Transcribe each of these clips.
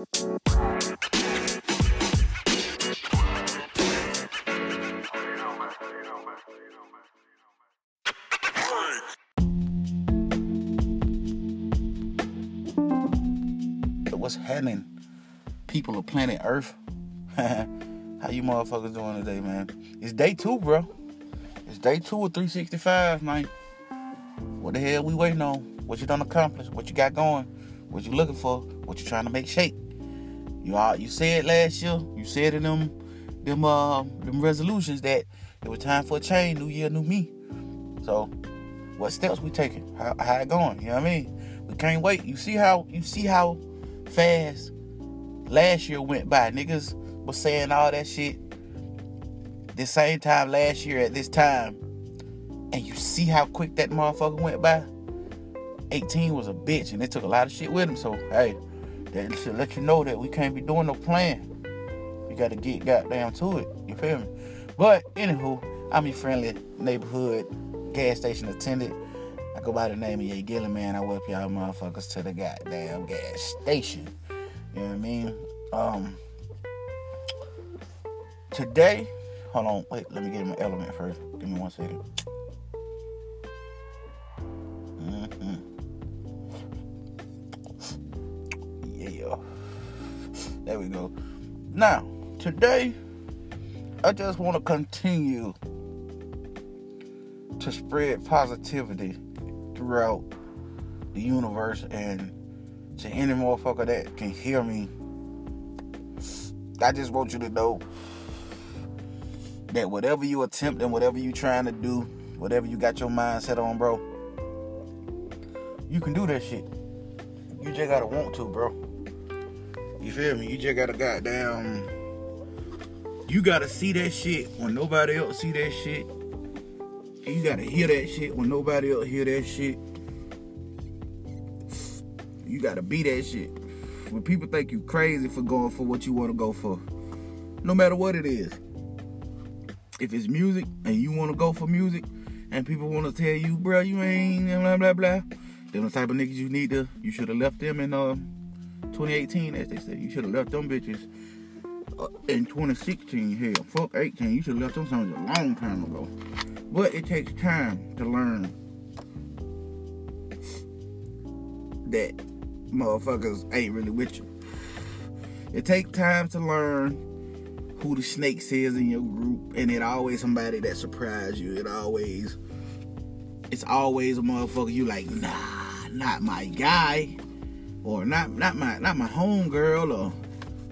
What's happening, people of planet Earth? How you motherfuckers doing today, man? It's day two, bro. It's day two of 365, man. What the hell we waiting on? What you done accomplished? What you got going? What you looking for? What you trying to make shape? You all you said last year. You said in them them uh them resolutions that it was time for a change. New year, new me. So, what steps we taking? How, how it going? You know what I mean? We can't wait. You see how you see how fast last year went by. Niggas was saying all that shit the same time last year at this time. And you see how quick that motherfucker went by? 18 was a bitch and it took a lot of shit with him. So, hey, that should let you know that we can't be doing no plan. We gotta get goddamn to it. You feel me? But, anywho, I'm your friendly neighborhood gas station attendant. I go by the name of Ye Gillen, man. I whip y'all motherfuckers to the goddamn gas station. You know what I mean? Um, today, hold on, wait, let me get my element first. Give me one second. Mm-hmm. There we go. Now, today, I just want to continue to spread positivity throughout the universe and to any motherfucker that can hear me. I just want you to know that whatever you attempt and whatever you trying to do, whatever you got your mind set on, bro, you can do that shit. You just gotta want to, bro. You feel me? You just gotta goddamn. You gotta see that shit when nobody else see that shit. You gotta hear that shit when nobody else hear that shit. You gotta be that shit. When people think you crazy for going for what you wanna go for. No matter what it is. If it's music and you wanna go for music and people wanna tell you, bro, you ain't blah blah blah. Them the type of niggas you need to you should have left them in uh 2018 as they say. You should have left them bitches uh, in 2016 hell. Fuck 18. You should have left them something a long time ago. But it takes time to learn that motherfuckers ain't really with you. It takes time to learn who the snakes is in your group, and it always somebody that surprise you. It always, it's always a motherfucker you like, nah, not my guy, or not not my not my home girl, or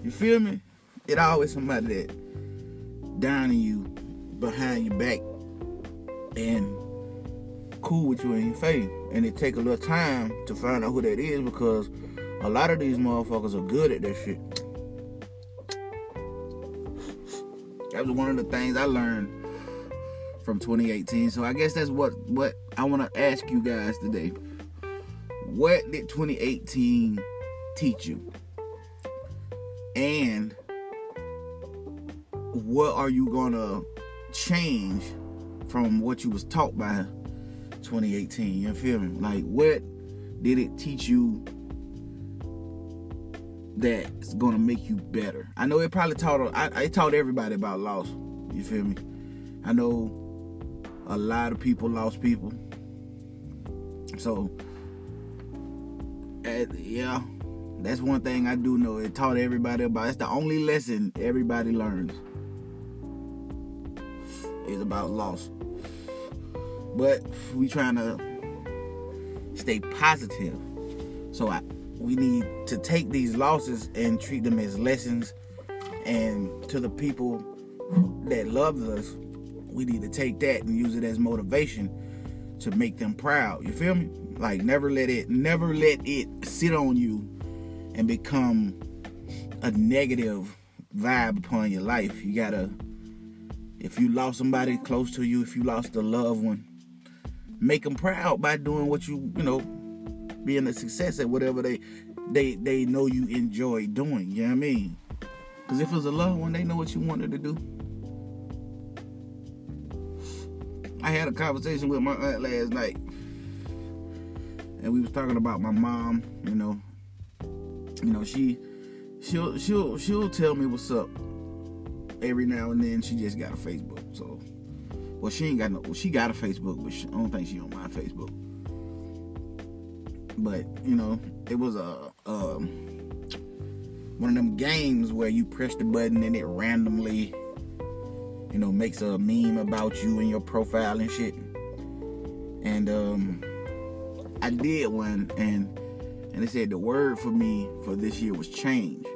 you feel me? It always somebody that down in you, behind your back, and cool with you in your face. And it take a little time to find out who that is because a lot of these motherfuckers are good at that shit. That was one of the things I learned from 2018. So I guess that's what what I want to ask you guys today. What did 2018 teach you? And what are you gonna change from what you was taught by 2018? You feel me? Like what did it teach you that's gonna make you better. I know it probably taught I, I taught everybody about loss. You feel me? I know a lot of people lost people. So uh, yeah, that's one thing I do know. It taught everybody about. It's the only lesson everybody learns is about loss. But we trying to stay positive. So I we need to take these losses and treat them as lessons and to the people that love us we need to take that and use it as motivation to make them proud you feel me like never let it never let it sit on you and become a negative vibe upon your life you gotta if you lost somebody close to you if you lost a loved one make them proud by doing what you you know being a success at whatever they they they know you enjoy doing. You know what I mean? Because if it's a loved one, they know what you wanted to do. I had a conversation with my aunt last night, and we was talking about my mom. You know, you know she she'll she'll she'll tell me what's up every now and then. She just got a Facebook, so well she ain't got no. She got a Facebook, but she, I don't think she on my Facebook. But you know, it was a um, one of them games where you press the button and it randomly, you know, makes a meme about you and your profile and shit. And um, I did one, and and they said the word for me for this year was change.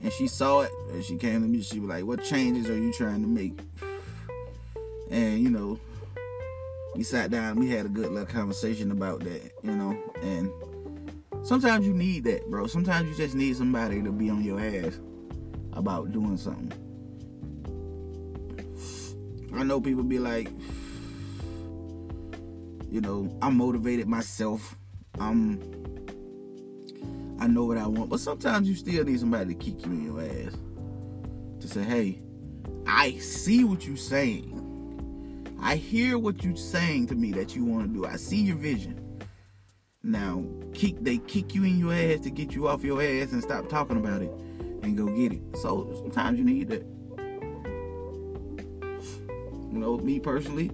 And she saw it, and she came to me. She was like, "What changes are you trying to make?" And you know, we sat down. We had a good little conversation about that, you know. And sometimes you need that, bro. Sometimes you just need somebody to be on your ass about doing something. I know people be like, you know, I'm motivated myself. I'm I know what I want. But sometimes you still need somebody to kick you in your ass. To say, hey, I see what you're saying. I hear what you're saying to me that you want to do. I see your vision. Now, kick they kick you in your ass to get you off your ass and stop talking about it and go get it. So sometimes you need that. You know, me personally,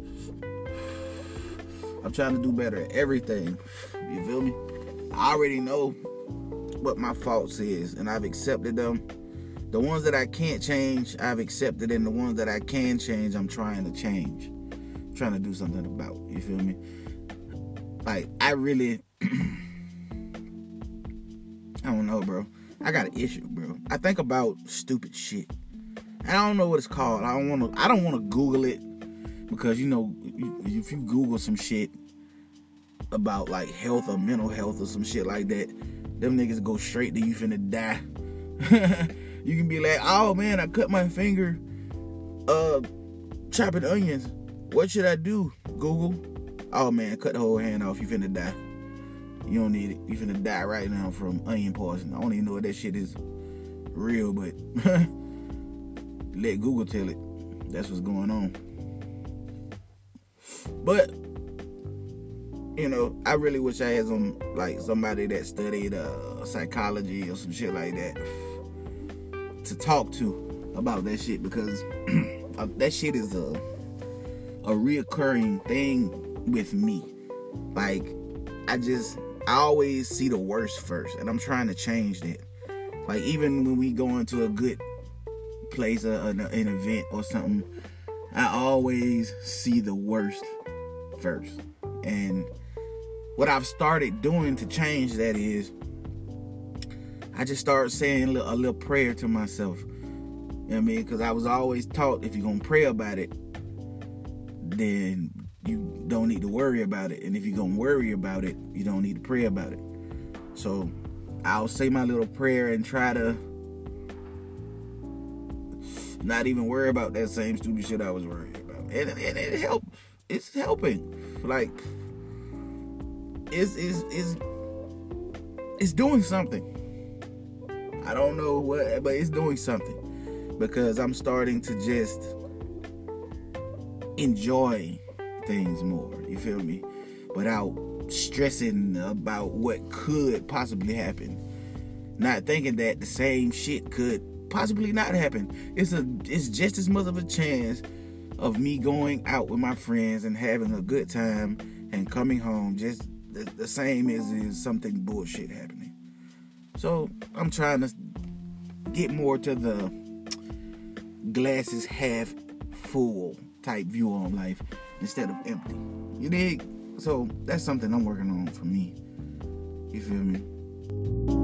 I'm trying to do better at everything. You feel me? I already know what my faults is, and I've accepted them. The ones that I can't change, I've accepted, and the ones that I can change, I'm trying to change. I'm trying to do something about. You feel me? Like I really, I don't know, bro. I got an issue, bro. I think about stupid shit. I don't know what it's called. I don't want to. I don't want to Google it because you know, if you Google some shit about like health or mental health or some shit like that, them niggas go straight to you finna die. you can be like, oh man, I cut my finger uh chopping onions. What should I do? Google. Oh man, cut the whole hand off, you finna die. You don't need it. You finna die right now from onion poison. I don't even know if that shit is real, but let Google tell it. That's what's going on. But you know, I really wish I had some like somebody that studied uh, psychology or some shit like that to talk to about that shit because uh, that shit is a a reoccurring thing with me. Like I just I always see the worst first, and I'm trying to change that. Like even when we go into a good place, uh, an, an event or something, I always see the worst first, and what I've started doing to change that is I just started saying a little, a prayer to myself. You know what I mean? Because I was always taught if you're to pray about it, then you don't need to worry about it. And if you're going to worry about it, you don't need to pray about it. So I'll say my little prayer and try to not even worry about that same stupid shit I was worried about. And, and it helps. It's helping. Like, is is is it's doing something. I don't know what, but it's doing something because I'm starting to just enjoy things more. You feel me? Without stressing about what could possibly happen. Not thinking that the same shit could possibly not happen. It's a it's just as much of a chance of me going out with my friends and having a good time and coming home just the, the same as is something bullshit happening. So I'm trying to get more to the glasses half full type view on life instead of empty. You dig? So that's something I'm working on for me. You feel me?